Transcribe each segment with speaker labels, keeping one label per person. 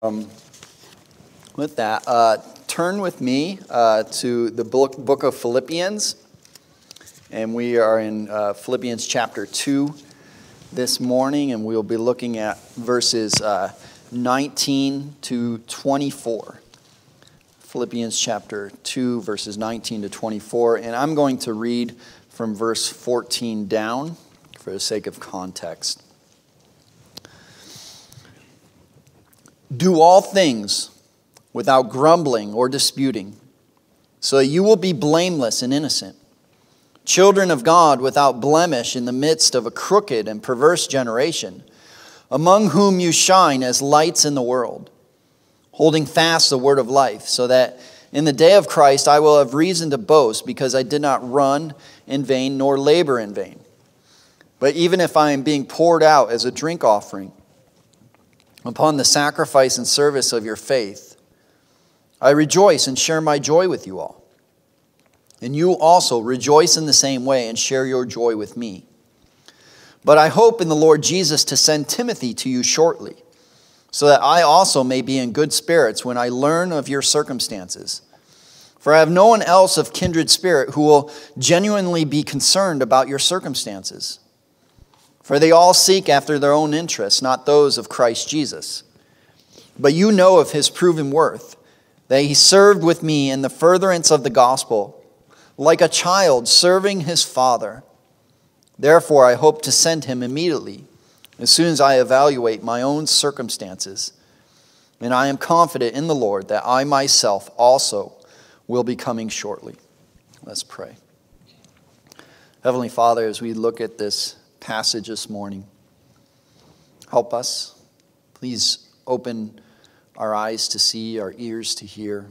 Speaker 1: Um, with that, uh, turn with me uh, to the book, book of Philippians. And we are in uh, Philippians chapter 2 this morning, and we'll be looking at verses uh, 19 to 24. Philippians chapter 2, verses 19 to 24. And I'm going to read from verse 14 down for the sake of context. Do all things without grumbling or disputing, so you will be blameless and innocent, children of God without blemish in the midst of a crooked and perverse generation, among whom you shine as lights in the world, holding fast the word of life, so that in the day of Christ I will have reason to boast, because I did not run in vain nor labor in vain. But even if I am being poured out as a drink offering, upon the sacrifice and service of your faith. I rejoice and share my joy with you all. And you also rejoice in the same way and share your joy with me. But I hope in the Lord Jesus to send Timothy to you shortly, so that I also may be in good spirits when I learn of your circumstances. For I have no one else of kindred spirit who will genuinely be concerned about your circumstances. For they all seek after their own interests, not those of Christ Jesus. But you know of his proven worth, that he served with me in the furtherance of the gospel, like a child serving his father. Therefore, I hope to send him immediately, as soon as I evaluate my own circumstances. And I am confident in the Lord that I myself also will be coming shortly. Let's pray. Heavenly Father, as we look at this passage this morning. Help us. Please open our eyes to see, our ears to hear,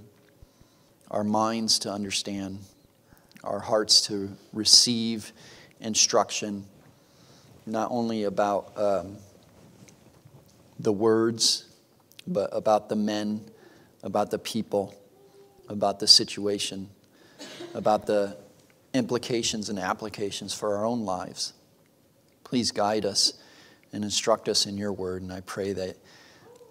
Speaker 1: our minds to understand, our hearts to receive instruction, not only about um, the words, but about the men, about the people, about the situation, about the implications and applications for our own lives. Please guide us and instruct us in your word. And I pray that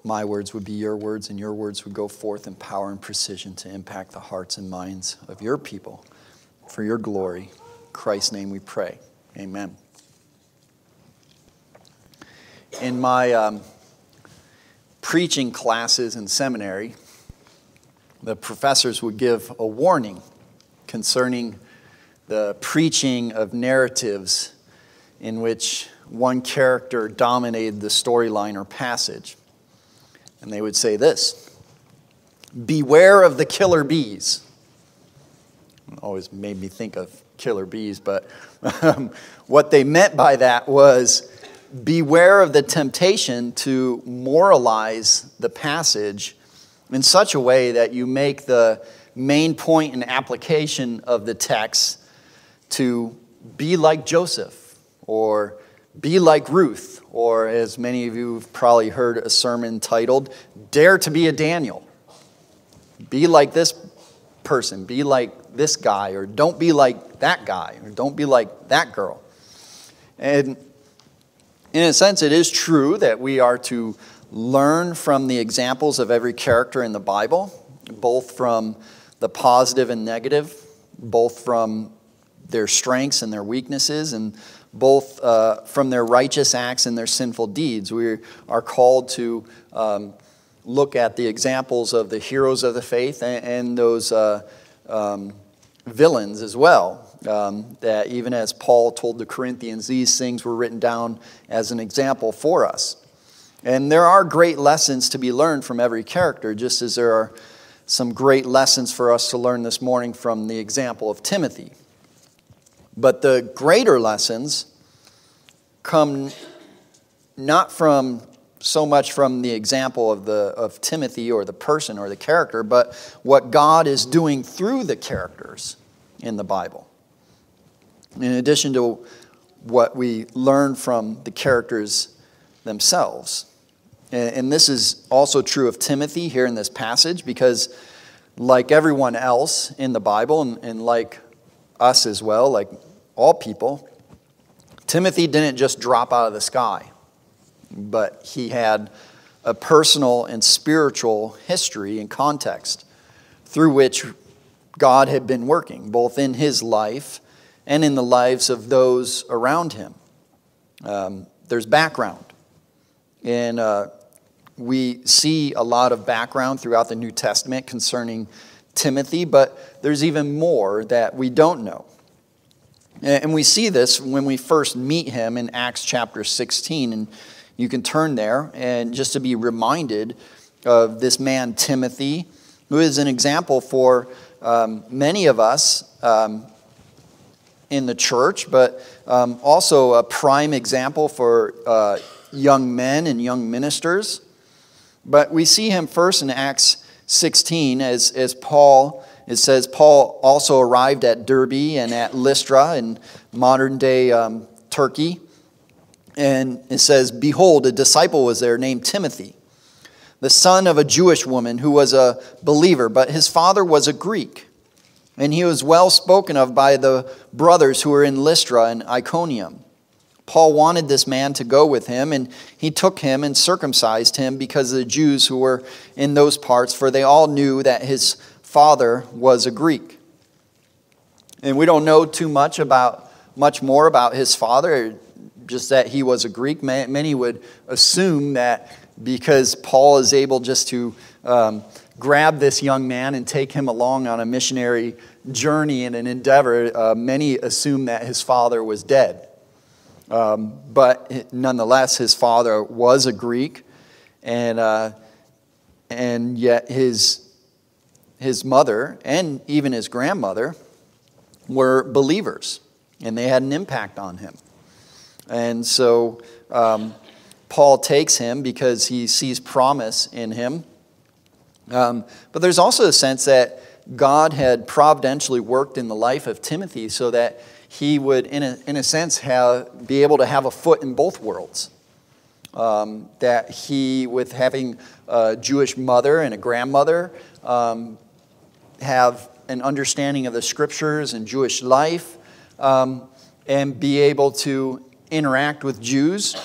Speaker 1: my words would be your words and your words would go forth in power and precision to impact the hearts and minds of your people for your glory. In Christ's name we pray. Amen. In my um, preaching classes in seminary, the professors would give a warning concerning the preaching of narratives in which one character dominated the storyline or passage. And they would say this Beware of the killer bees. Always made me think of killer bees, but um, what they meant by that was beware of the temptation to moralize the passage in such a way that you make the main point and application of the text to be like Joseph or be like Ruth, or as many of you have probably heard a sermon titled, Dare to be a Daniel. Be like this person, be like this guy, or don't be like that guy, or don't be like that girl. And in a sense, it is true that we are to learn from the examples of every character in the Bible, both from the positive and negative, both from their strengths and their weaknesses, and both uh, from their righteous acts and their sinful deeds. We are called to um, look at the examples of the heroes of the faith and, and those uh, um, villains as well. Um, that even as Paul told the Corinthians, these things were written down as an example for us. And there are great lessons to be learned from every character, just as there are some great lessons for us to learn this morning from the example of Timothy. But the greater lessons come not from so much from the example of, the, of Timothy or the person or the character, but what God is doing through the characters in the Bible. In addition to what we learn from the characters themselves. And, this is also true of Timothy here in this passage because, like everyone else in the Bible, and, and like us as well, like all people, Timothy didn't just drop out of the sky, but he had a personal and spiritual history and context through which God had been working, both in his life and in the lives of those around him. Um, there's background. And uh, we see a lot of background throughout the New Testament concerning Timothy, but there's even more that we don't know. And we see this when we first meet him in Acts chapter 16. And you can turn there and just to be reminded of this man, Timothy, who is an example for um, many of us um, in the church, but um, also a prime example for uh, young men and young ministers. But we see him first in Acts 16 as, as Paul, it says, Paul also arrived at Derbe and at Lystra in modern day um, Turkey. And it says, Behold, a disciple was there named Timothy, the son of a Jewish woman who was a believer, but his father was a Greek. And he was well spoken of by the brothers who were in Lystra and Iconium. Paul wanted this man to go with him, and he took him and circumcised him because of the Jews who were in those parts, for they all knew that his father was a Greek. And we don't know too much about much more about his father, just that he was a Greek. Many would assume that because Paul is able just to um, grab this young man and take him along on a missionary journey and an endeavor, uh, many assume that his father was dead. Um, but nonetheless, his father was a Greek, and, uh, and yet his, his mother and even his grandmother were believers, and they had an impact on him. And so um, Paul takes him because he sees promise in him. Um, but there's also a sense that God had providentially worked in the life of Timothy so that he would, in a, in a sense, have, be able to have a foot in both worlds. Um, that he, with having a Jewish mother and a grandmother, um, have an understanding of the scriptures and Jewish life, um, and be able to interact with Jews.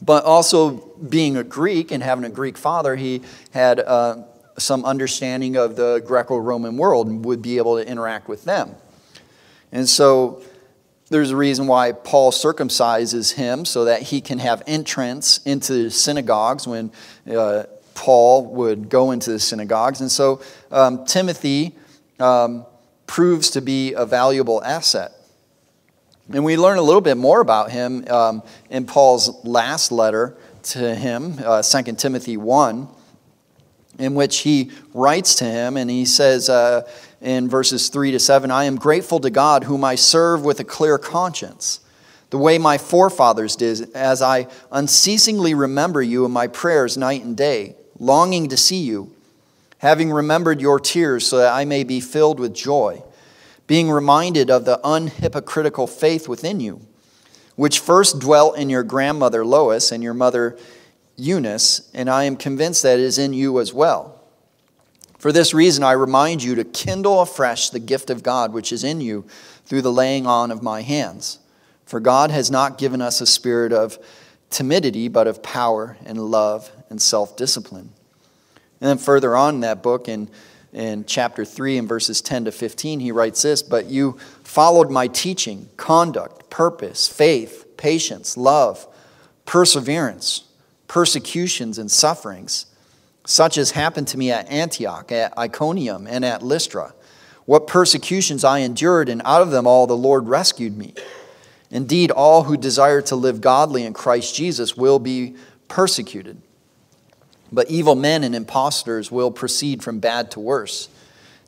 Speaker 1: But also, being a Greek and having a Greek father, he had uh, some understanding of the Greco Roman world and would be able to interact with them. And so there's a reason why Paul circumcises him so that he can have entrance into synagogues when uh, Paul would go into the synagogues. And so um, Timothy um, proves to be a valuable asset. And we learn a little bit more about him um, in Paul's last letter to him, uh, 2 Timothy 1, in which he writes to him and he says, uh, in verses 3 to 7 I am grateful to God, whom I serve with a clear conscience, the way my forefathers did, as I unceasingly remember you in my prayers night and day, longing to see you, having remembered your tears, so that I may be filled with joy, being reminded of the unhypocritical faith within you, which first dwelt in your grandmother Lois and your mother Eunice, and I am convinced that it is in you as well. For this reason, I remind you to kindle afresh the gift of God which is in you through the laying on of my hands. For God has not given us a spirit of timidity, but of power and love and self discipline. And then further on in that book, in, in chapter 3, in verses 10 to 15, he writes this But you followed my teaching, conduct, purpose, faith, patience, love, perseverance, persecutions, and sufferings such as happened to me at Antioch, at Iconium, and at Lystra. What persecutions I endured, and out of them all the Lord rescued me. Indeed, all who desire to live godly in Christ Jesus will be persecuted. But evil men and impostors will proceed from bad to worse,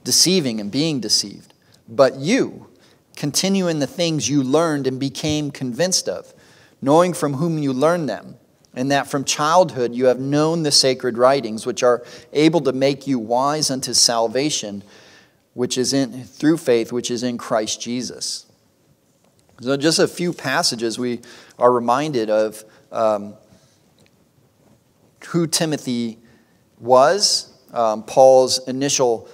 Speaker 1: deceiving and being deceived. But you continue in the things you learned and became convinced of, knowing from whom you learned them and that from childhood you have known the sacred writings, which are able to make you wise unto salvation, which is in through faith, which is in Christ Jesus. So, just a few passages we are reminded of um, who Timothy was, um, Paul's initial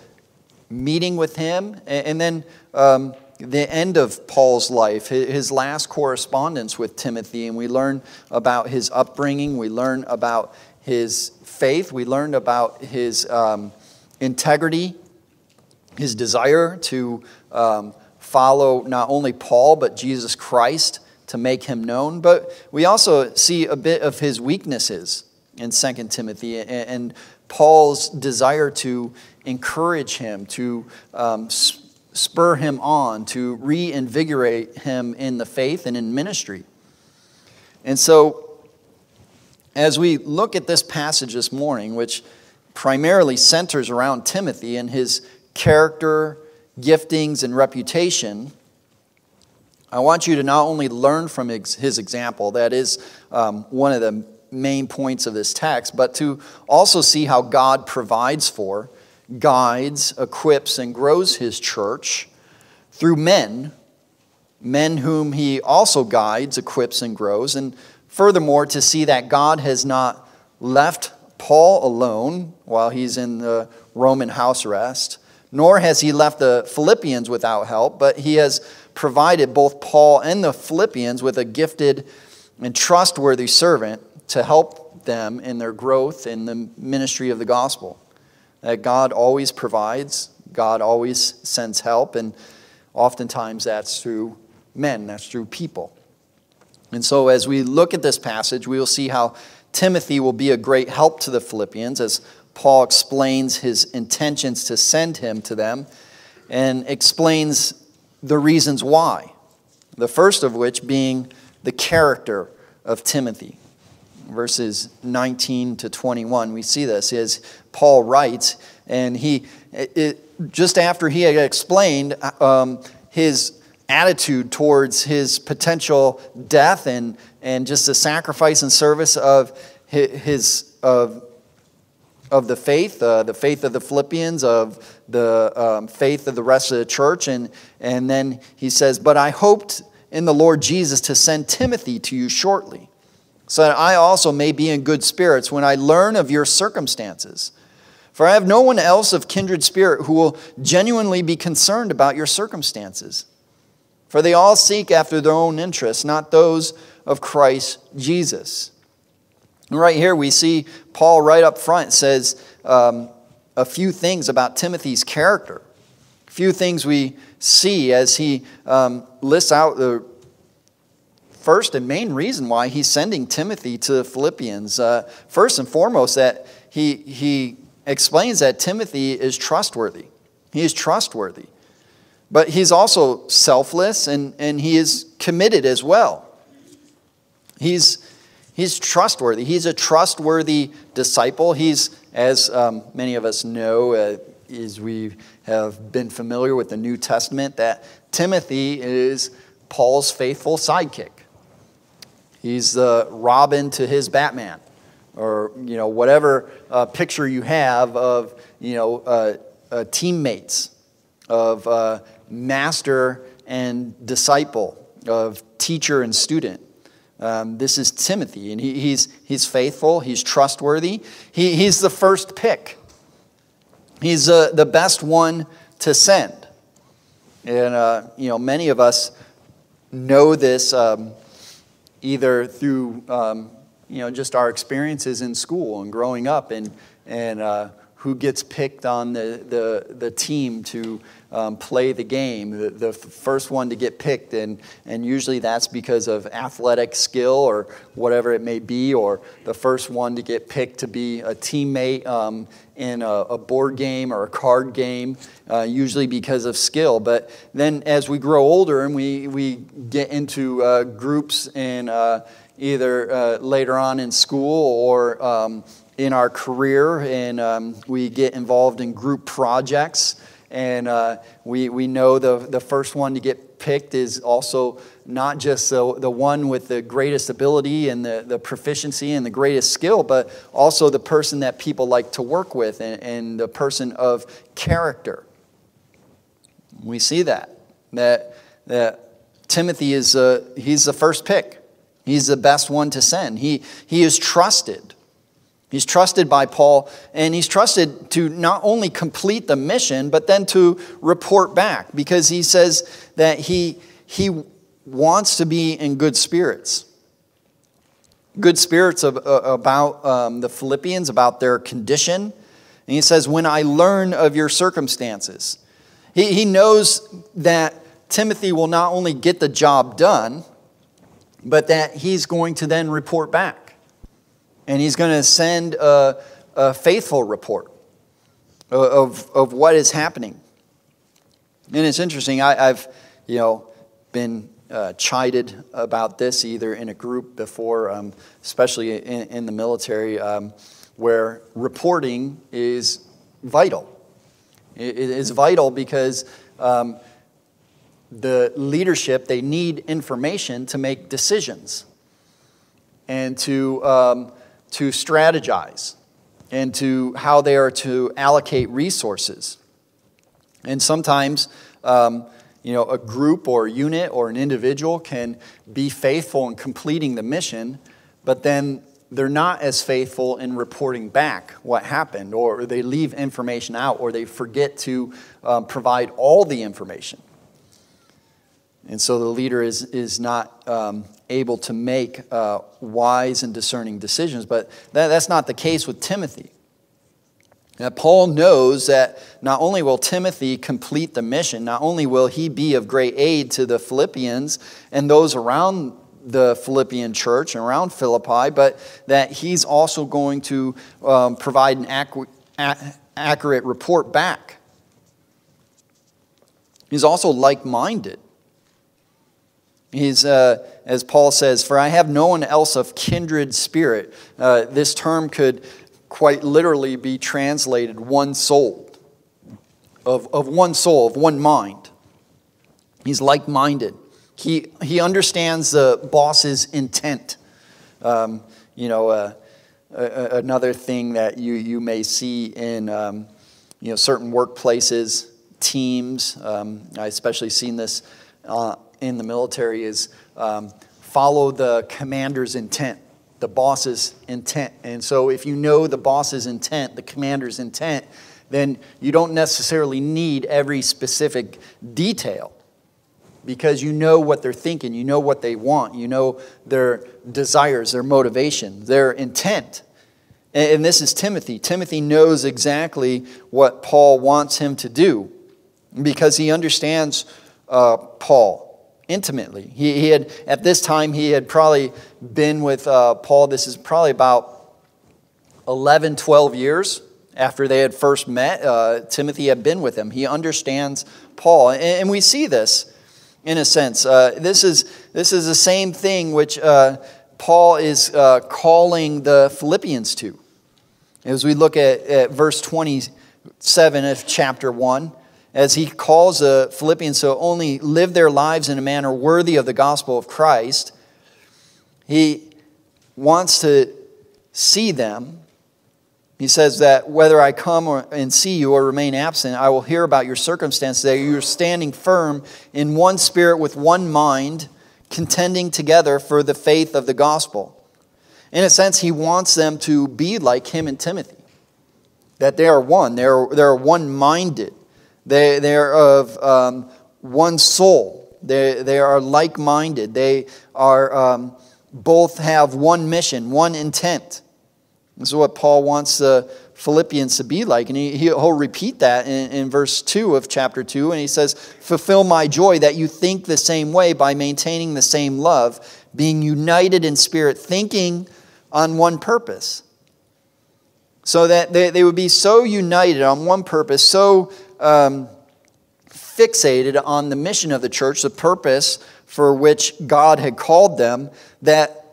Speaker 1: meeting with him, and, and then. Um, the end of Paul's life, his last correspondence with Timothy, and we learn about his upbringing, we learn about his faith. We learn about his um, integrity, his desire to um, follow not only Paul, but Jesus Christ to make him known. But we also see a bit of his weaknesses in 2 Timothy and Paul's desire to encourage him, to um, spur him on, to reinvigorate him in the faith and in ministry. And so, as we look at this passage this morning, which primarily centers around Timothy and his character, giftings, and reputation, I want you to not only learn from his example, that is um, one of the main points of this text, but to also see how God provides for, guides, equips, and grows his church through men, men whom he also guides, equips, and grows. And furthermore, to see that God has not left Paul alone while he's in the Roman house arrest, nor has he left the Philippians without help, but he has provided both Paul and the Philippians with a gifted and trustworthy servant to help them in their growth in the ministry of the gospel. That God always provides, God always sends help, and oftentimes that's through men, that's through people. And so, as we look at this passage, we will see how Timothy will be a great help to the Philippians as Paul explains his intentions to send him to them and explains the reasons why. The first of which being the character of Timothy. Verses 19 to 21, we see this as Paul writes, and he, it, just after he had explained um, his attitude towards his potential death and, and just the sacrifice and service of his, of of the faith, uh, the faith of the Philippians, of the um, faith of the rest of the church. And, and then he says, But I hoped in the Lord Jesus to send Timothy to you shortly, so that I also may be in good spirits when I learn of your circumstances. For I have no one else of kindred spirit who will genuinely be concerned about your circumstances. For they all seek after their own interests, not those of Christ Jesus. Right here, we see Paul right up front says um, a few things about Timothy's character. Few things we see as he um, lists out the first and main reason why he's sending Timothy to the Philippians. Uh, first and foremost, that he, he explains that Timothy is trustworthy. He is trustworthy. But he's also selfless and, and he is committed as well. He's He's trustworthy. He's a trustworthy disciple. He's, as um, many of us know, uh, as we have been familiar with the New Testament, that Timothy is Paul's faithful sidekick. He's the Robin to his Batman, or you know whatever uh, picture you have of you know uh, uh teammates, of uh, master and disciple, of teacher and student. Um, this is Timothy, and he, he's, he's faithful, he's trustworthy. He, he's the first pick, he's uh, the best one to send. And, uh, you know, many of us know this um, either through, um, you know, just our experiences in school and growing up and, and uh, who gets picked on the, the, the team to um, play the game, the, the, first one to get picked. And, and usually that's because of athletic skill or whatever it may be, or the first one to get picked to be a teammate um, in a, a, board game or a card game, uh, usually because of skill. But then as we grow older and we, we get into uh, groups and uh, either uh, later on in school or um, in our career, and um, we get involved in group projects. And uh, we, we know the, the first one to get picked is also not just the, the one with the greatest ability and the, the proficiency and the greatest skill, but also the person that people like to work with and, and the person of character. We see that, that, that Timothy is a, he's the first pick. He's the best one to send. He, he is trusted. He's trusted by Paul, and he's trusted to not only complete the mission, but then to report back because he says that he, he wants to be in good spirits. good spirits of, uh, about um, the Philippians, about their condition. And he says, When I learn of your circumstances, he, he knows that Timothy will not only get the job done, but that he's going to then report back. And he's going to send a, a faithful report of, of what is happening. And it's interesting, I, have you know, been uh, chided about this either in a group before, um, especially in, in, the military, um, where reporting is vital. it, is vital because um, the leadership, they need information to make decisions and to, um, to strategize and to how they are to allocate resources. And sometimes, um, you know, a group or a unit or an individual can be faithful in completing the mission, but then they're not as faithful in reporting back what happened, or they leave information out, or they forget to um, provide all the information. And so the leader is, is not um, able to make uh, wise and discerning decisions. But that, that's not the case with Timothy. Now, Paul knows that not only will Timothy complete the mission, not only will he be of great aid to the Philippians and those around the Philippian church and around Philippi, but that he's also going to um, provide an a- accurate report back. He's also like minded. He's, uh, as Paul says, for I have no one else of kindred spirit. Uh, this term could quite literally be translated one soul, of, of one soul, of one mind. He's like minded. He, he understands the boss's intent. Um, you know, uh, another thing that you, you may see in um, you know, certain workplaces, teams, um, I especially seen this uh, in the military is um, follow the commander's intent, the boss's intent. And so, if you know the boss's intent, the commander's intent, then you don't necessarily need every specific detail because you know what they're thinking, you know what they want, you know their desires, their motivation, their intent. And this is Timothy. Timothy knows exactly what Paul wants him to do because he understands uh, Paul intimately. He, he, had, at this time, he had probably been with uh, Paul, this is probably about 11, 12 years after they had first met. Uh, Timothy had been with him. He understands Paul. And, and we see this in a sense. Uh, this, is, this is the same thing which uh, Paul is uh, calling the Philippians to. As we look at, at verse 27 of chapter 1, as he calls the Philippians to only live their lives in a manner worthy of the gospel of Christ, he wants to see them. He says that whether I come or, and see you or remain absent, I will hear about your circumstances, that you're standing firm in one spirit with one mind, contending together for the faith of the gospel. In a sense, he wants them to be like him and Timothy, that they are one, they're, they're one minded. They, they are of um, one soul. They, they are like minded. They are um, both have one mission, one intent. This is what Paul wants the Philippians to be like. And he, he'll repeat that in, in verse 2 of chapter 2. And he says, Fulfill my joy that you think the same way by maintaining the same love, being united in spirit, thinking on one purpose. So that they, they would be so united on one purpose, so um, fixated on the mission of the church, the purpose for which God had called them, that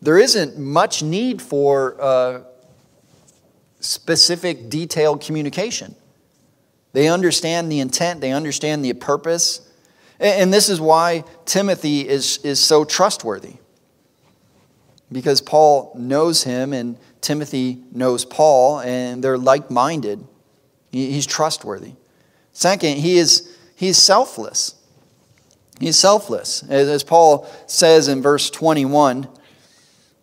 Speaker 1: there isn't much need for uh, specific, detailed communication. They understand the intent, they understand the purpose. And this is why Timothy is, is so trustworthy. Because Paul knows him and Timothy knows Paul, and they're like minded. He's trustworthy. Second, he is he's selfless. He's selfless. As Paul says in verse 21,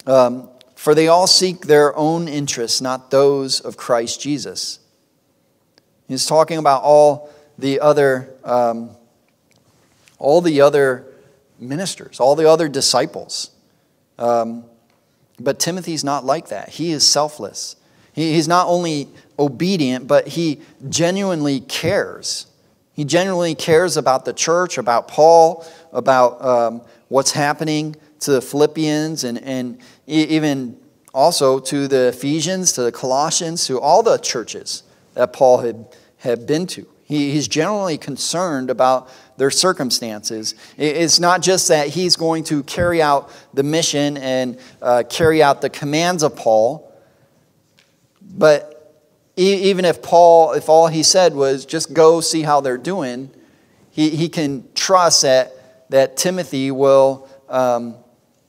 Speaker 1: um, for they all seek their own interests, not those of Christ Jesus. He's talking about all the other, um, all the other ministers, all the other disciples. Um, but Timothy's not like that. He is selfless. He, he's not only obedient, but he genuinely cares. He genuinely cares about the church, about Paul, about um, what's happening to the Philippians, and, and even also to the Ephesians, to the Colossians, to all the churches that Paul had, had been to. He, he's generally concerned about their circumstances. It's not just that he's going to carry out the mission and uh, carry out the commands of Paul, but even if Paul, if all he said was just go see how they're doing, he, he can trust that, that Timothy will, um,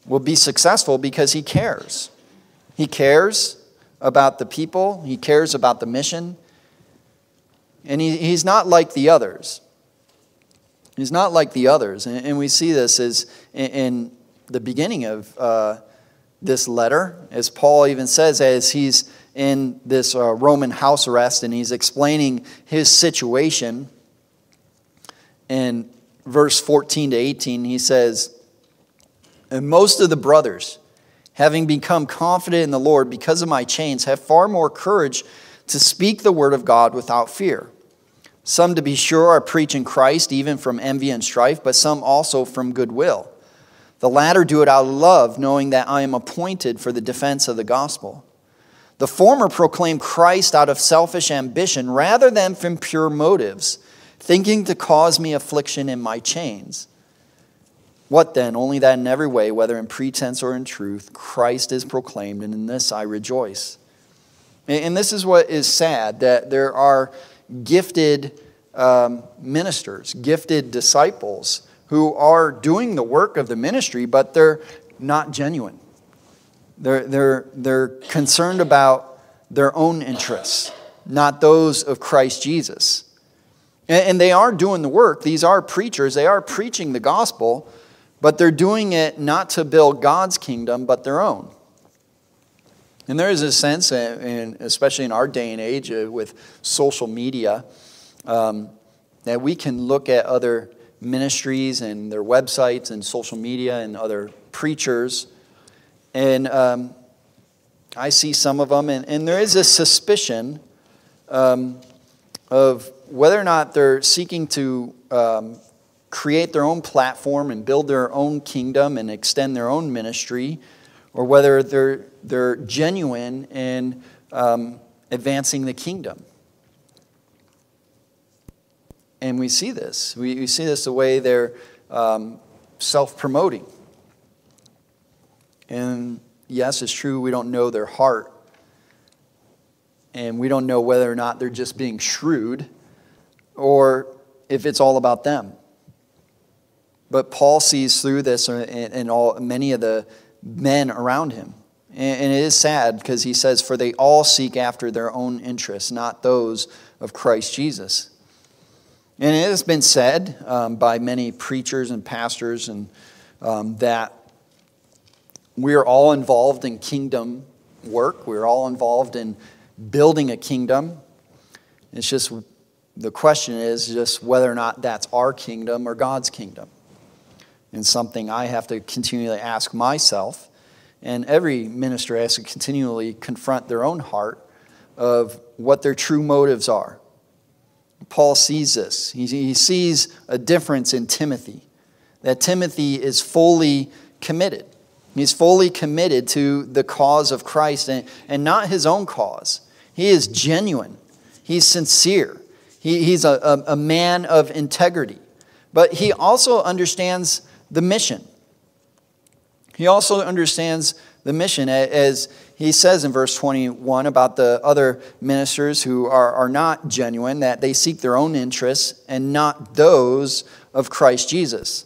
Speaker 1: will be successful because he cares. He cares about the people, he cares about the mission, and he, he's not like the others. He's not like the others. And, and we see this as in, in the beginning of uh, this letter, as Paul even says, as he's in this uh, Roman house arrest and he's explaining his situation. In verse 14 to 18, he says, And most of the brothers, having become confident in the Lord because of my chains, have far more courage to speak the word of God without fear. Some, to be sure, are preaching Christ even from envy and strife, but some also from goodwill. The latter do it out of love, knowing that I am appointed for the defense of the gospel. The former proclaim Christ out of selfish ambition rather than from pure motives, thinking to cause me affliction in my chains. What then? Only that in every way, whether in pretense or in truth, Christ is proclaimed, and in this I rejoice. And this is what is sad that there are gifted um, ministers, gifted disciples who are doing the work of the ministry, but they're not genuine. They're, they're, they're concerned about their own interests, not those of Christ Jesus. And, and they are doing the work. These are preachers, they are preaching the gospel, but they're doing it not to build God's kingdom, but their own. And there is a sense, and especially in our day and age uh, with social media, um, that we can look at other ministries and their websites and social media and other preachers and um, I see some of them, and, and there is a suspicion um, of whether or not they're seeking to um, create their own platform and build their own kingdom and extend their own ministry, or whether they're, they're genuine in um, advancing the kingdom. And we see this. We, we see this the way they're um, self promoting. And yes, it's true, we don't know their heart. And we don't know whether or not they're just being shrewd or if it's all about them. But Paul sees through this and all many of the men around him. And it is sad because he says, For they all seek after their own interests, not those of Christ Jesus. And it has been said um, by many preachers and pastors and um, that we're all involved in kingdom work, we're all involved in building a kingdom. It's just the question is just whether or not that's our kingdom or God's kingdom. And something I have to continually ask myself. And every minister has to continually confront their own heart of what their true motives are. Paul sees this. He, sees a difference in Timothy, that Timothy is fully committed. He's fully committed to the cause of Christ and, and not his own cause. He is genuine, he's sincere, he, he's a, a, a man of integrity. But he also understands the mission. He also understands the mission, as he says in verse 21 about the other ministers who are, are not genuine, that they seek their own interests and not those of Christ Jesus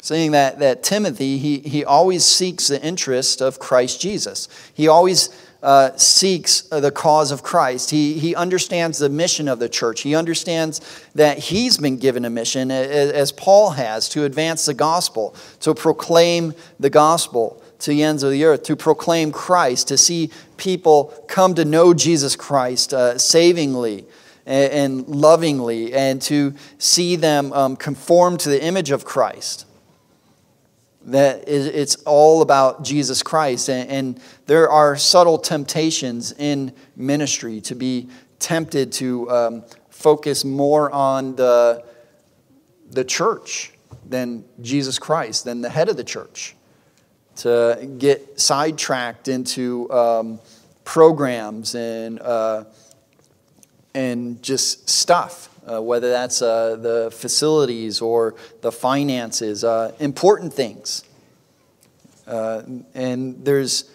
Speaker 1: saying that, that Timothy, he, he always seeks the interest of Christ Jesus. He always uh, seeks the cause of Christ. He, he understands the mission of the church. He understands that he's been given a mission, as Paul has, to advance the gospel, to proclaim the gospel to the ends of the earth, to proclaim Christ, to see people come to know Jesus Christ uh, savingly and, and, lovingly, and to see them um, conform to the image of Christ. That it's all about Jesus Christ. And, there are subtle temptations in ministry to be tempted to um, focus more on the, the church than Jesus Christ, than the head of the church, to get sidetracked into um, programs and, uh, and just stuff. Uh, whether that's uh, the facilities or the finances, uh, important things. Uh, and there's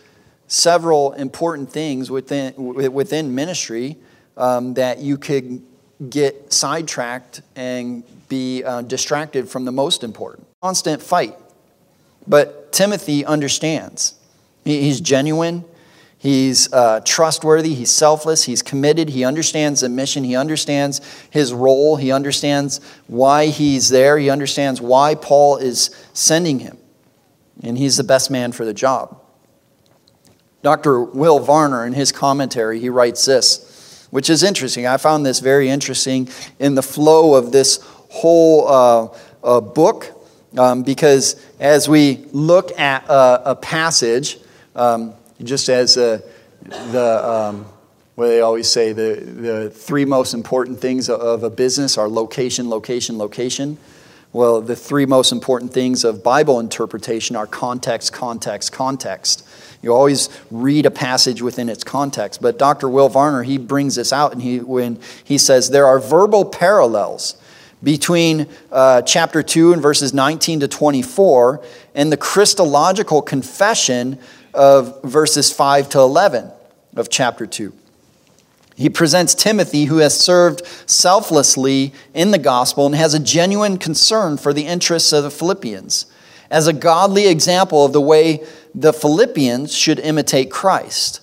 Speaker 1: several important things within, within ministry um, that you could get sidetracked and be uh, distracted from the most important. Constant fight. But Timothy understands. he's genuine, He's uh, trustworthy, he's selfless, he's committed, he understands the mission, he understands his role, he understands why he's there, he understands why Paul is sending him. And he's the best man for the job. Dr. Will Varner, in his commentary, he writes this, which is interesting. I found this very interesting in the flow of this whole uh, uh, book, um, because as we look at a, a passage, um, just as uh, the, um, what they always say, the, the three most important things of a business are location, location, location. Well, the three most important things of Bible interpretation are context, context, context. You always read a passage within its context. But Dr. Will Varner, he brings this out and he, when he says there are verbal parallels between uh, chapter 2 and verses 19 to 24 and the Christological confession of verses 5 to 11 of chapter 2. He presents Timothy, who has served selflessly in the gospel and has a genuine concern for the interests of the Philippians, as a godly example of the way the Philippians should imitate Christ.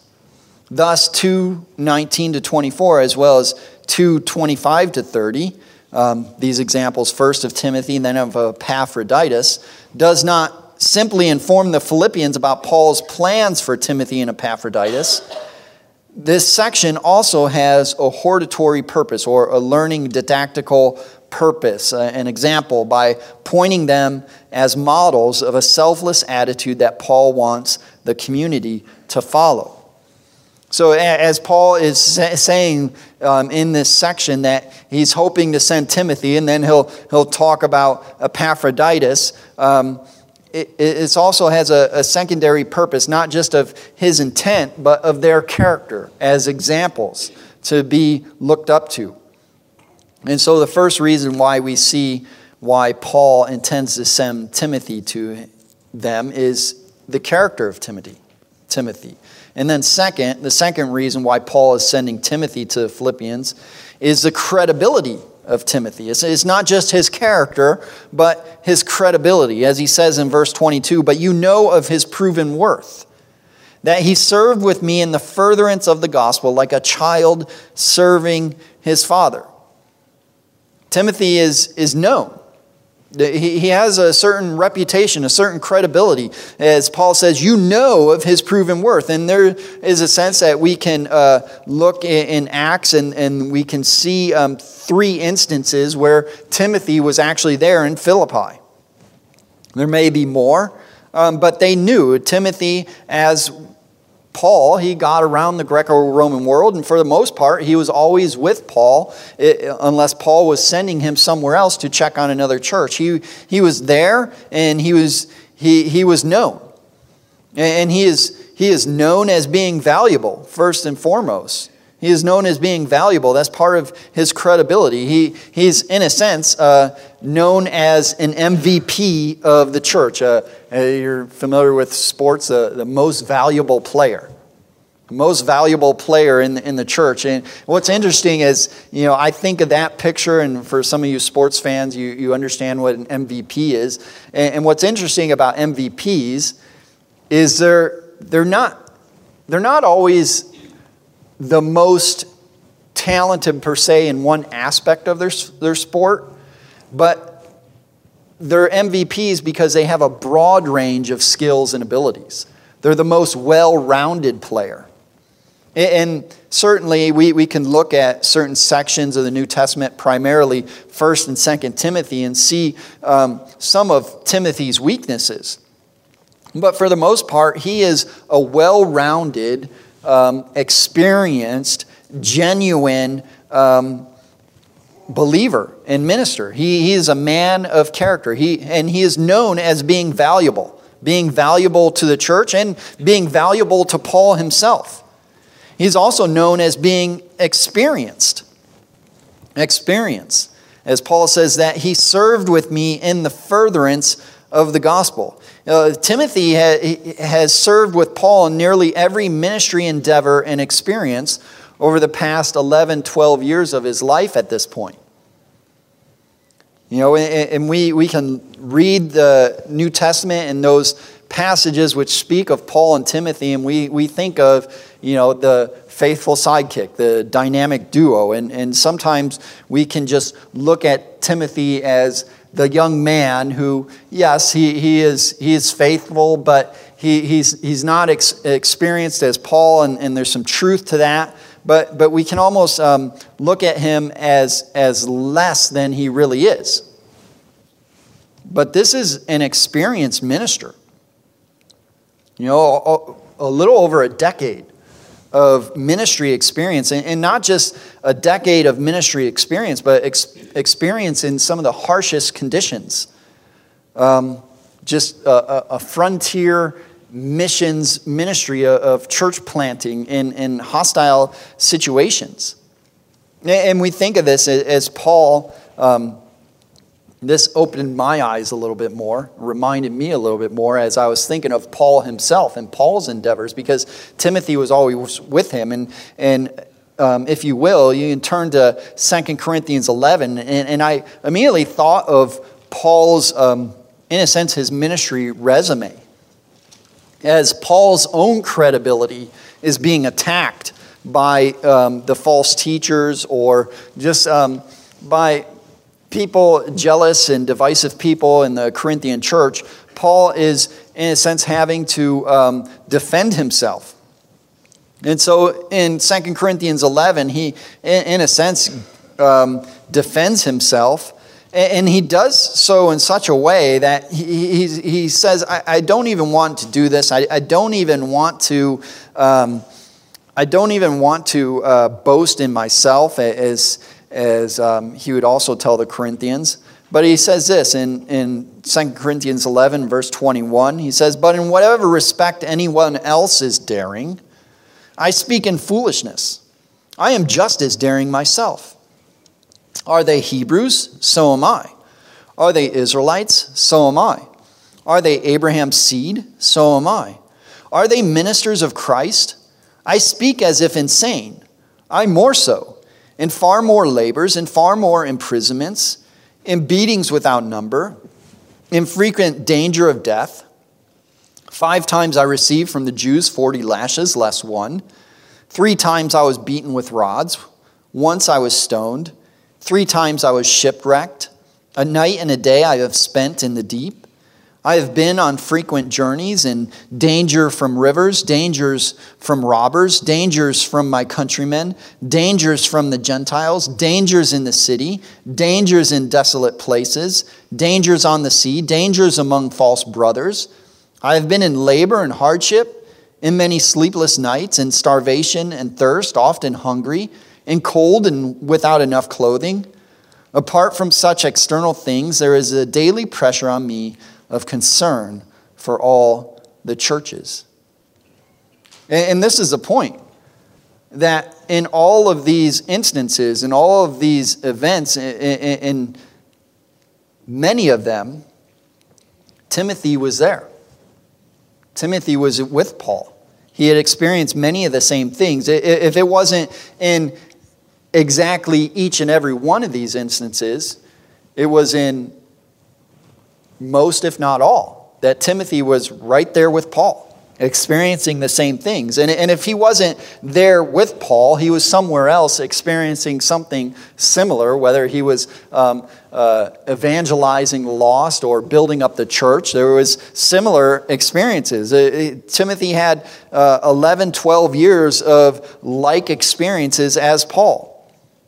Speaker 1: Thus, 2 19 to 24, as well as 2 25 to 30, um, these examples first of Timothy and then of Epaphroditus, does not simply inform the Philippians about Paul's plans for Timothy and Epaphroditus. This section also has a hortatory purpose or a learning didactical purpose, uh, an example by pointing them as models of a selfless attitude that Paul wants the community to follow. So, as Paul is saying um, in this section that he's hoping to send Timothy, and then he'll, he'll talk about Epaphroditus. Um, it, it also has a, a secondary purpose, not just of his intent, but of their character as examples to be looked up to. And so, the first reason why we see why Paul intends to send Timothy to them is the character of Timothy. Timothy. And then, second, the second reason why Paul is sending Timothy to Philippians is the credibility of Timothy. It's, not just his character, but his credibility. As he says in verse 22, but you know of his proven worth, that he served with me in the furtherance of the gospel like a child serving his father. Timothy is, is known. He has a certain reputation, a certain credibility. As Paul says, you know of his proven worth. And there is a sense that we can uh, look in Acts and, and we can see um, three instances where Timothy was actually there in Philippi. There may be more, um, but they knew Timothy as Paul, he got around the Greco Roman world, and for the most part, he was always with Paul, unless Paul was sending him somewhere else to check on another church. He, he was there, and he was, he, he was known. And he is, he is known as being valuable, first and foremost. He is known as being valuable. That's part of his credibility. He, he's, in a sense, uh, known as an MVP of the church. Uh, uh, you're familiar with sports, uh, the most valuable player. Most valuable player in the, in the church. And what's interesting is, you know, I think of that picture, and for some of you sports fans, you, you understand what an MVP is. And, and what's interesting about MVPs is they're, they're, not, they're not always the most talented per se in one aspect of their, their sport, but they're MVPs because they have a broad range of skills and abilities. They're the most well rounded player. And certainly, we, we can look at certain sections of the New Testament, primarily 1st and 2nd Timothy, and see um, some of Timothy's weaknesses. But for the most part, he is a well rounded, um, experienced, genuine um, believer and minister. He, he is a man of character, he, and he is known as being valuable, being valuable to the church and being valuable to Paul himself. He's also known as being experienced. Experience. As Paul says, that he served with me in the furtherance of the gospel. Uh, Timothy ha- has served with Paul in nearly every ministry endeavor and experience over the past 11, 12 years of his life at this point. You know, and we, we can read the New Testament and those passages which speak of Paul and Timothy, and we, we think of, you know, the faithful sidekick, the dynamic duo. And, and sometimes we can just look at Timothy as the young man who, yes, he, he, is, he is faithful, but he, he's, he's not ex- experienced as Paul, and, and there's some truth to that but, but we can almost um, look at him as, as less than he really is. But this is an experienced minister. You know, a, a little over a decade of ministry experience, and, not just a decade of ministry experience, but ex, experience in some of the harshest conditions. Um, just a, a, a frontier missions ministry of church planting in, in hostile situations. And we think of this as Paul, um, this opened my eyes a little bit more, reminded me a little bit more as I was thinking of Paul himself and Paul's endeavors because Timothy was always with him. And, and um, if you will, you can turn to 2 Corinthians 11. And, and I immediately thought of Paul's, um, in a sense, his ministry resume as Paul's own credibility is being attacked by um, the false teachers or just um, by people, jealous and divisive people in the Corinthian church, Paul is, in a sense, having to um, defend himself. And so in 2 Corinthians 11, he, in, a sense, um, defends himself and he does so in such a way that he, he, he says, I, I, don't even want to do this. I, I don't even want to, um, I don't even want to uh, boast in myself, as, as um, he would also tell the Corinthians. But he says this in, in 2 Corinthians 11, verse 21. He says, But in whatever respect anyone else is daring, I speak in foolishness. I am just as daring myself. Are they Hebrews? So am I. Are they Israelites? So am I. Are they Abraham's seed? So am I. Are they ministers of Christ? I speak as if insane. I more so, in far more labors, in far more imprisonments, in beatings without number, in frequent danger of death. Five times I received from the Jews 40 lashes, less one. Three times I was beaten with rods. Once I was stoned. Three times I was shipwrecked. A night and a day I have spent in the deep. I have been on frequent journeys in danger from rivers, dangers from robbers, dangers from my countrymen, dangers from the Gentiles, dangers in the city, dangers in desolate places, dangers on the sea, dangers among false brothers. I have been in labor and hardship, in many sleepless nights, in starvation and thirst, often hungry and cold and without enough clothing. Apart from such external things, there is a daily pressure on me of concern for all the churches. And this is a point that in all of these instances, in all of these events, in many of them, Timothy was there. Timothy was with Paul. He had experienced many of the same things. If it wasn't in exactly each and every one of these instances. It was in most, if not all, that Timothy was right there with Paul, experiencing the same things. And, and if he wasn't there with Paul, he was somewhere else experiencing something similar, whether he was um, uh, evangelizing lost or building up the church. There was similar experiences. Uh, Timothy had uh, 11, 12 years of like experiences as Paul.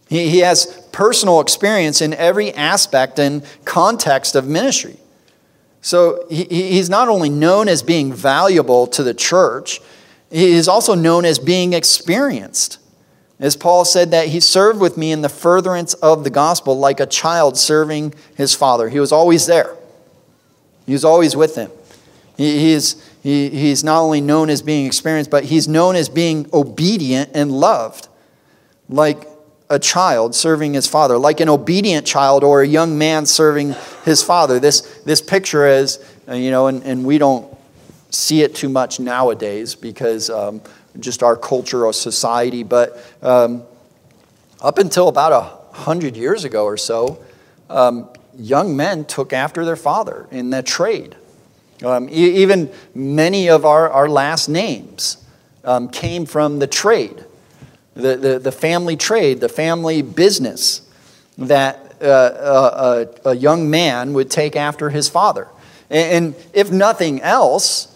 Speaker 1: He, he has personal experience in every aspect and context of ministry. So he, he's not only known as being valuable to the church, he is also known as being experienced. As Paul said, that he served with me in the furtherance of the gospel like a child serving his father. He was always there, he was always with him. He, he is, he, he's not only known as being experienced, but he's known as being obedient and loved, like a child serving his father, like an obedient child or a young man serving his father. This, this picture is, uh, you know, and, and we don't see it too much nowadays because. Um, just our culture or society. But um, up until about a hundred years ago or so, um, young men took after their father in that trade. Um, even many of our, our last names um, came from the trade, the, the, the, family trade, the family business that uh, uh a, a, young man would take after his father. And, and if nothing else,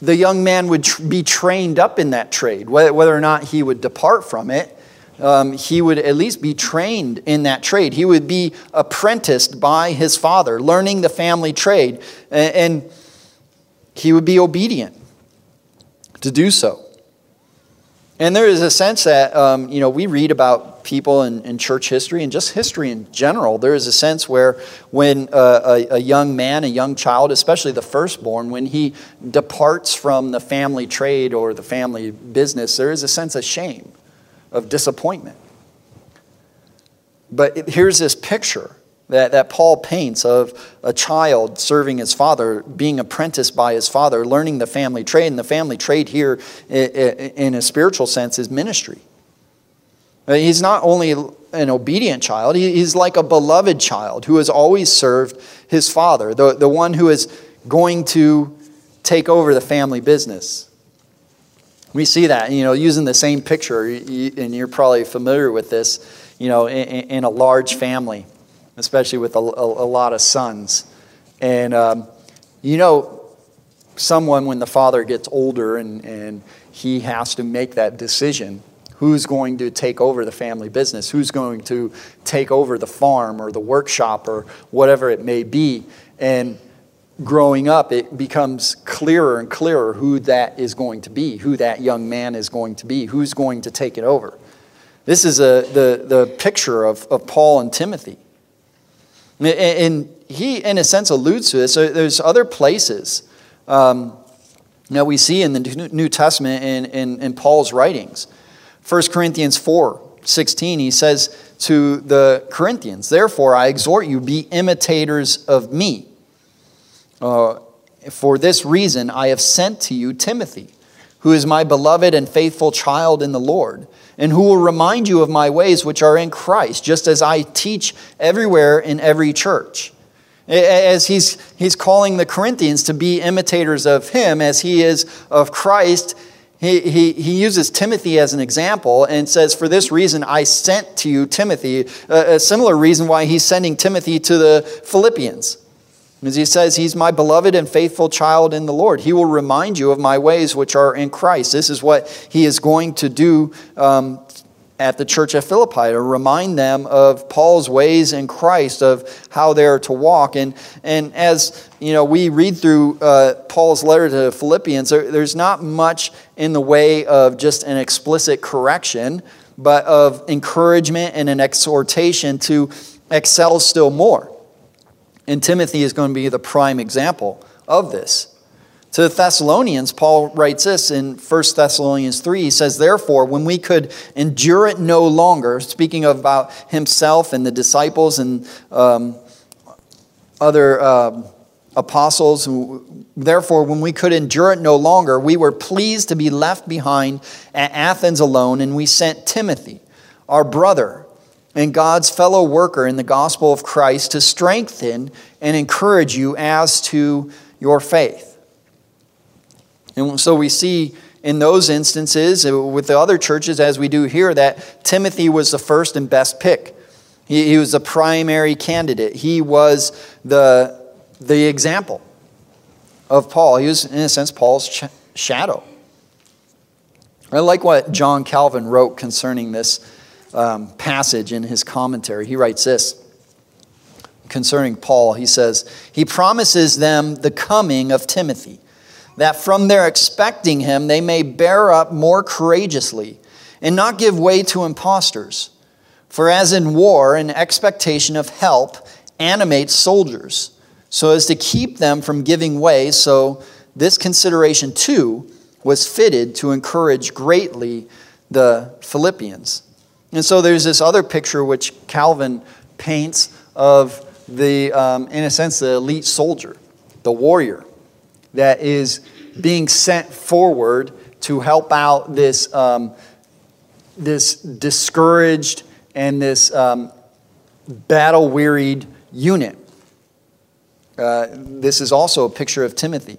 Speaker 1: the young man would tr- be trained up in that trade. Whether or not he would depart from it, um, he would at least be trained in that trade. He would be apprenticed by his father, learning the family trade, and, and he would be obedient to do so. And there is a sense that, um, you know, we read about people in, in, church history and just history in general. There is a sense where when uh, a, a, young man, a young child, especially the firstborn, when he departs from the family trade or the family business, there is a sense of shame, of disappointment. But here's this picture that, that Paul paints of a child serving his father, being apprenticed by his father, learning the family trade. And the family trade here, in a spiritual sense, is ministry. Uh, he's not only an obedient child, he's like a beloved child who has always served his father, the, the one who is going to take over the family business. We see that, you know, using the same picture, and you're probably familiar with this, you know, in, in a large family especially with a, a, a lot of sons. And, um, you know, someone, when the father gets older and, and he has to make that decision, who's going to take over the family business, who's going to take over the farm or the workshop or whatever it may be. And growing up, it becomes clearer and clearer who that is going to be, who that young man is going to be, who's going to take it over. This is a, the, the picture of, of Paul and Timothy. And he, in a sense, alludes to this. So there's other places um, that we see in the New Testament in, in, in Paul's writings. 1 Corinthians 4 16, he says to the Corinthians, Therefore, I exhort you, be imitators of me. Uh, for this reason, I have sent to you Timothy, who is my beloved and faithful child in the Lord and who will remind you of my ways which are in Christ, just as I teach everywhere in every church. As he's, he's calling the Corinthians to be imitators of him as he is of Christ, he, he, he uses Timothy as an example and says, For this reason I sent to you Timothy. A, a similar reason why he's sending Timothy to the Philippians. As he says, He's my beloved and faithful child in the Lord. He will remind you of my ways which are in Christ. This is what he is going to do um, at the church at Philippi to remind them of Paul's ways in Christ, of how they are to walk. And, and as you know, we read through uh, Paul's letter to Philippians, there, there's not much in the way of just an explicit correction, but of encouragement and an exhortation to excel still more. And Timothy is going to be the prime example of this. To the Thessalonians, Paul writes this in 1 Thessalonians 3. He says, Therefore, when we could endure it no longer, speaking about himself and the disciples and um, other uh, apostles, therefore, when we could endure it no longer, we were pleased to be left behind at Athens alone, and we sent Timothy, our brother and God's fellow worker in the gospel of Christ to strengthen and encourage you as to your faith. And so we see in those instances with the other churches, as we do here, that Timothy was the first and best pick. He, he was the primary candidate, he was the, the example of Paul. He was, in a sense, Paul's ch- shadow. I like what John Calvin wrote concerning this um, passage in his commentary. He writes this concerning Paul. He says, He promises them the coming of Timothy, that from their expecting him they may bear up more courageously and not give way to impostors. For as in war, an expectation of help animates soldiers, so as to keep them from giving way. So this consideration too was fitted to encourage greatly the Philippians. And so there's this other picture which Calvin paints of the, um, in a sense, the elite soldier, the warrior that is being sent forward to help out this, um, this discouraged and this um, battle wearied unit. Uh, this is also a picture of Timothy.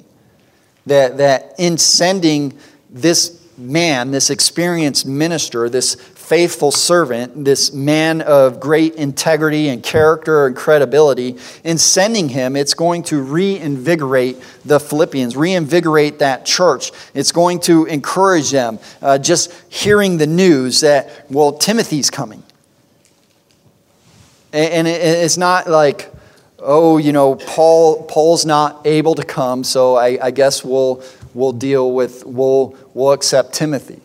Speaker 1: That, that in sending this man, this experienced minister, this faithful servant, this man of great integrity and character and credibility, in sending him, it's going to reinvigorate the Philippians, reinvigorate that church. It's going to encourage them. Uh, just hearing the news that, well, Timothy's coming. And, it's not like, oh, you know, Paul, Paul's not able to come, so I, I guess we'll, we'll deal with, we'll, we'll accept Timothy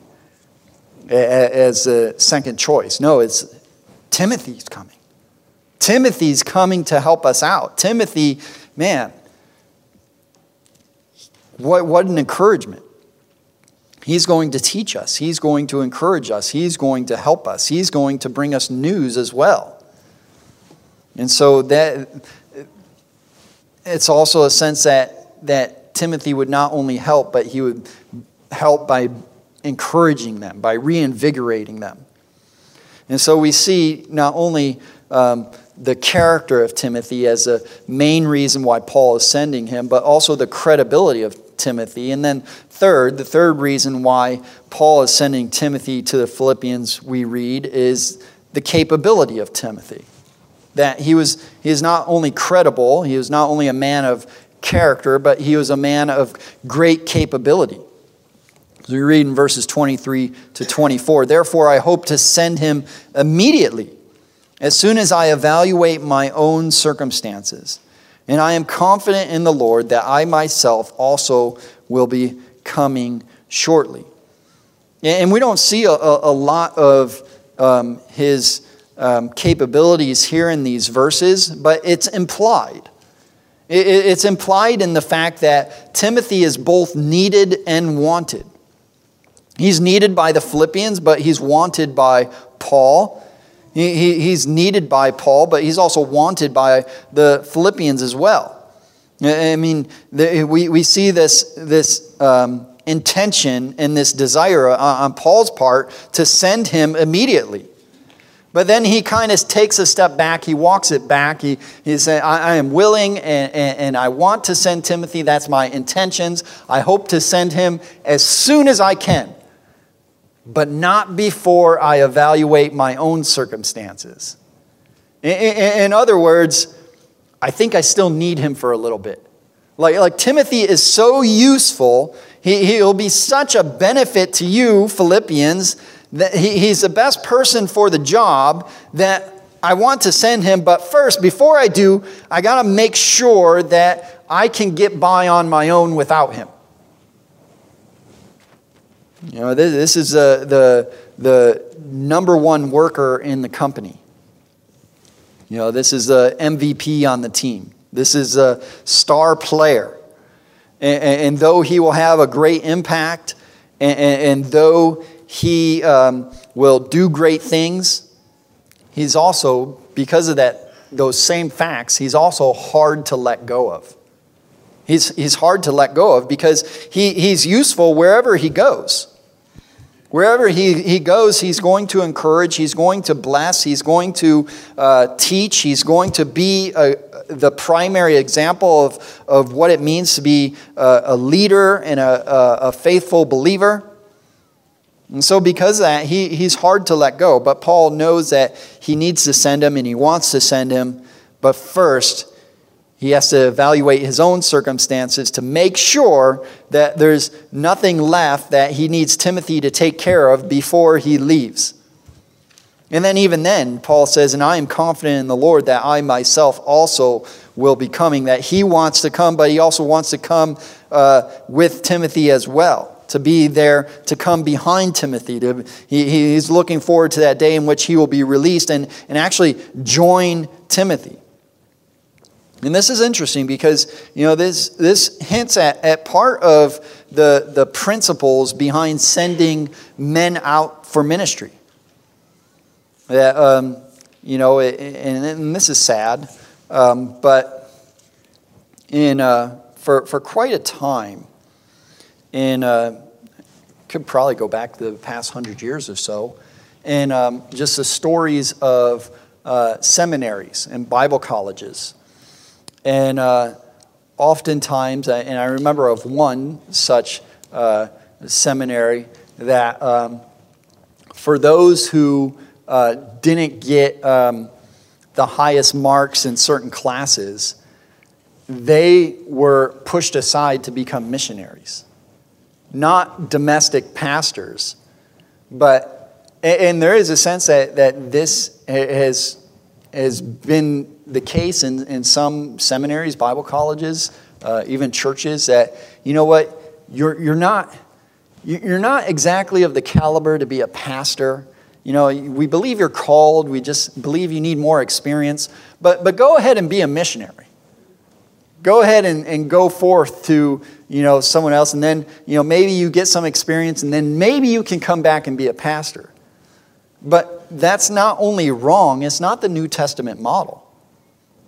Speaker 1: as a second choice. No, it's Timothy's coming. Timothy's coming to help us out. Timothy, man, what, what an encouragement. He's going to teach us. He's going to encourage us. He's going to help us. He's going to bring us news as well. And so that it's also a sense that, that Timothy would not only help, but he would help by encouraging them, by reinvigorating them. And so we see not only um, the character of Timothy as a main reason why Paul is sending him, but also the credibility of Timothy. And then, third, the third reason why Paul is sending Timothy to the Philippians, we read, is the capability of Timothy. That he was he is not only credible, he was not only a man of character, but he was a man of great capability. We read in verses 23 to 24 Therefore, I hope to send him immediately, as soon as I evaluate my own circumstances. And I am confident in the Lord that I myself also will be coming shortly. And we don't see a, a lot of um, his um, capabilities here in these verses, but it's implied. It's implied in the fact that Timothy is both needed and wanted. He's needed by the Philippians, but he's wanted by Paul. He, he, he's needed by Paul, but he's also wanted by the Philippians as well. I mean, the, we, we see this, this um, intention and this desire on Paul's part to send him immediately. But then he kind of takes a step back. He walks it back. He, he says, I, I am willing and, and, and I want to send Timothy. That's my intentions. I hope to send him as soon as I can but not before I evaluate my own circumstances. In, other words, I think I still need him for a little bit. Like, like Timothy is so useful, he, he'll be such a benefit to you, Philippians, that he, he's the best person for the job that I want to send him. But first, before I do, I got to make sure that I can get by on my own without him. You know, this, this is uh, the, the number one worker in the company. You know, this is the MVP on the team. This is a star player. And, and though he will have a great impact, and, and though he um, will do great things, he's also, because of that, those same facts, he's also hard to let go of. He's, he's hard to let go of because he, he's useful wherever he goes. Wherever he, he goes, he's going to encourage, he's going to bless, he's going to uh, teach, he's going to be a, the primary example of, of what it means to be a, a leader and a, a, a, faithful believer. And so, because of that, he, he's hard to let go. But Paul knows that he needs to send him and he wants to send him. But first, he has to evaluate his own circumstances to make sure that there's nothing left that he needs Timothy to take care of before he leaves. And then, even then, Paul says, And I am confident in the Lord that I myself also will be coming, that he wants to come, but he also wants to come uh, with Timothy as well to be there to come behind Timothy. To, he, he's looking forward to that day in which he will be released and, and actually join Timothy. And this is interesting because you know this, this hints at, at part of the, the principles behind sending men out for ministry. That, um, you know, and, and, this is sad, um, but in, uh, for, for quite a time, in uh, could probably go back the past hundred years or so, and um, just the stories of uh, seminaries and Bible colleges, and uh, oftentimes, and I remember of one such uh, seminary that um, for those who uh, didn't get um, the highest marks in certain classes, they were pushed aside to become missionaries not domestic pastors. But, and there is a sense that, that this has, has been the case in, in some seminaries, Bible colleges, uh, even churches, that, you know what, you're, you're, not, you're not exactly of the caliber to be a pastor. You know, we believe you're called, we just believe you need more experience, but, but go ahead and be a missionary. Go ahead and, and go forth to you know, someone else, and then, you know, maybe you get some experience, and then maybe you can come back and be a pastor. But that's not only wrong, it's not the New Testament model.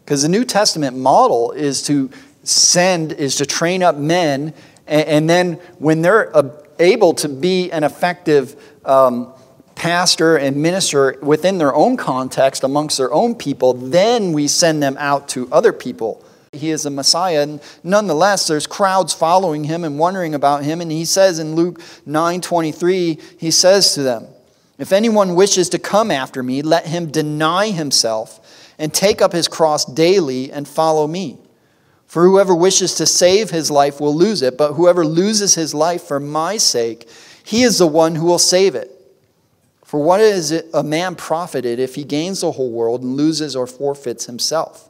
Speaker 1: Because the New Testament model is to send, is to train up men, and, and then when they're able to be an effective um, pastor and minister within their own context amongst their own people, then we send them out to other people he is a Messiah. And nonetheless, there's crowds following him and wondering about him. And he says in Luke 9 23, he says to them, If anyone wishes to come after me, let him deny himself and take up his cross daily and follow me. For whoever wishes to save his life will lose it, but whoever loses his life for my sake, he is the one who will save it. For what is it a man profited if he gains the whole world and loses or forfeits himself?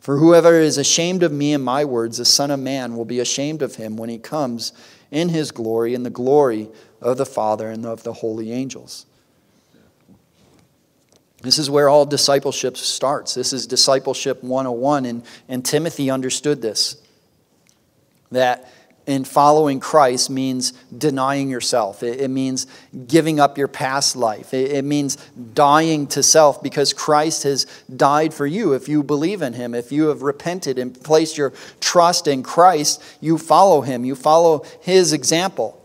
Speaker 1: For whoever is ashamed of me and my words, the Son of Man will be ashamed of him when he comes in his glory and the glory of the Father and of the holy angels. This is where all discipleship starts. This is discipleship 101, and, and Timothy understood this. That in following Christ means denying yourself. It, it means giving up your past life. It, it, means dying to self because Christ has died for you. If you believe in Him, if you have repented and placed your trust in Christ, you follow Him. You follow His example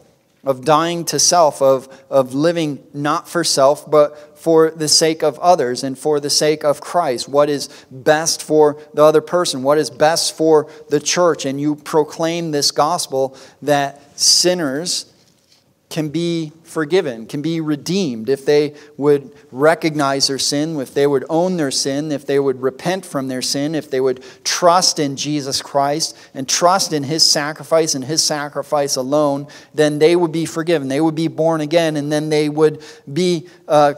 Speaker 1: of dying to self, of, of living not for self, but for the sake of others and for the sake of Christ. What is best for the other person? What is best for the church? And you proclaim this gospel that sinners can be forgiven, can be redeemed if they would recognize their sin, if they would own their sin, if they would repent from their sin, if they would trust in Jesus Christ and trust in his sacrifice and his sacrifice alone, then they would be forgiven. They would be born again, and then they would be. Uh,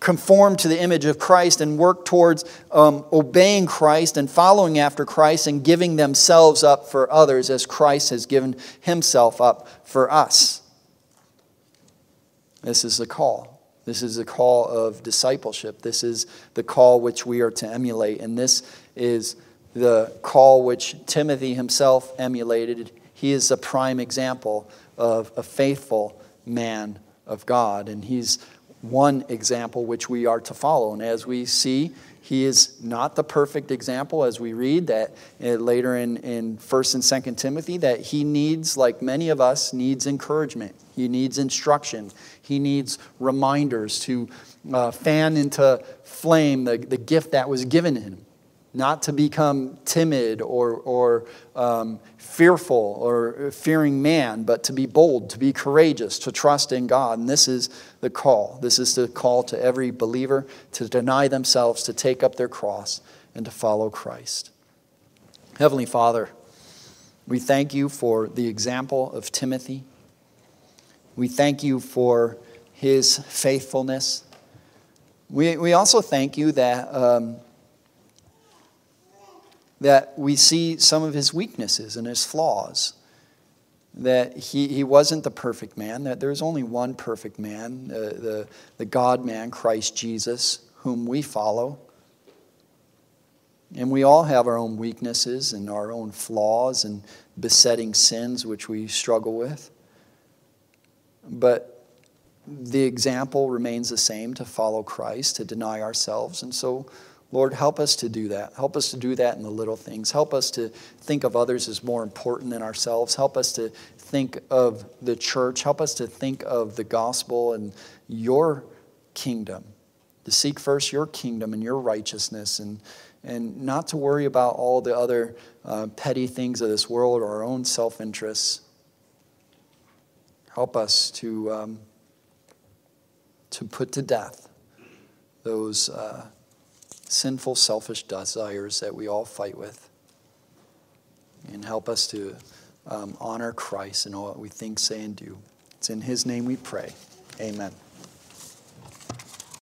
Speaker 1: to the image of Christ and work towards um, obeying Christ and following after Christ and giving themselves up for others as Christ has given himself up for us. This is the call. This is the call of discipleship. This is the call which we are to emulate. And this is the call which Timothy himself emulated. He is a prime example of a faithful man of God. And he's one example which we are to follow. And as we see, he is not the perfect example, as we read that uh, later in, in 1st and 2nd Timothy, that he needs, like many of us, needs encouragement. He needs instruction. He needs reminders to uh, fan into flame the, the gift that was given him not to become timid or, or um, fearful or fearing man, but to be bold, to be courageous, to trust in God. And this is the call. This is the call to every believer to deny themselves, to take up their cross, and to follow Christ. Heavenly Father, we thank you for the example of Timothy. We thank you for his faithfulness. We, we also thank you that, um, that we see some of his weaknesses and his flaws. That he, he wasn't the perfect man, that there's only one perfect man, uh, the, the God man, Christ Jesus, whom we follow. And we all have our own weaknesses and our own flaws and besetting sins which we struggle with. But the example remains the same to follow Christ, to deny ourselves. And so, Lord, help us to do that. Help us to do that in the little things. Help us to think of others as more important than ourselves. Help us to think of the church. Help us to think of the gospel and your kingdom. To seek first your kingdom and your righteousness and, and not to worry about all the other uh, petty things of this world or our own self interests. Help us to. Um, to put to death those uh, sinful, selfish desires that we all fight with. And help us to um, honor Christ in all that we think, say, and do. It's in His name we pray. Amen.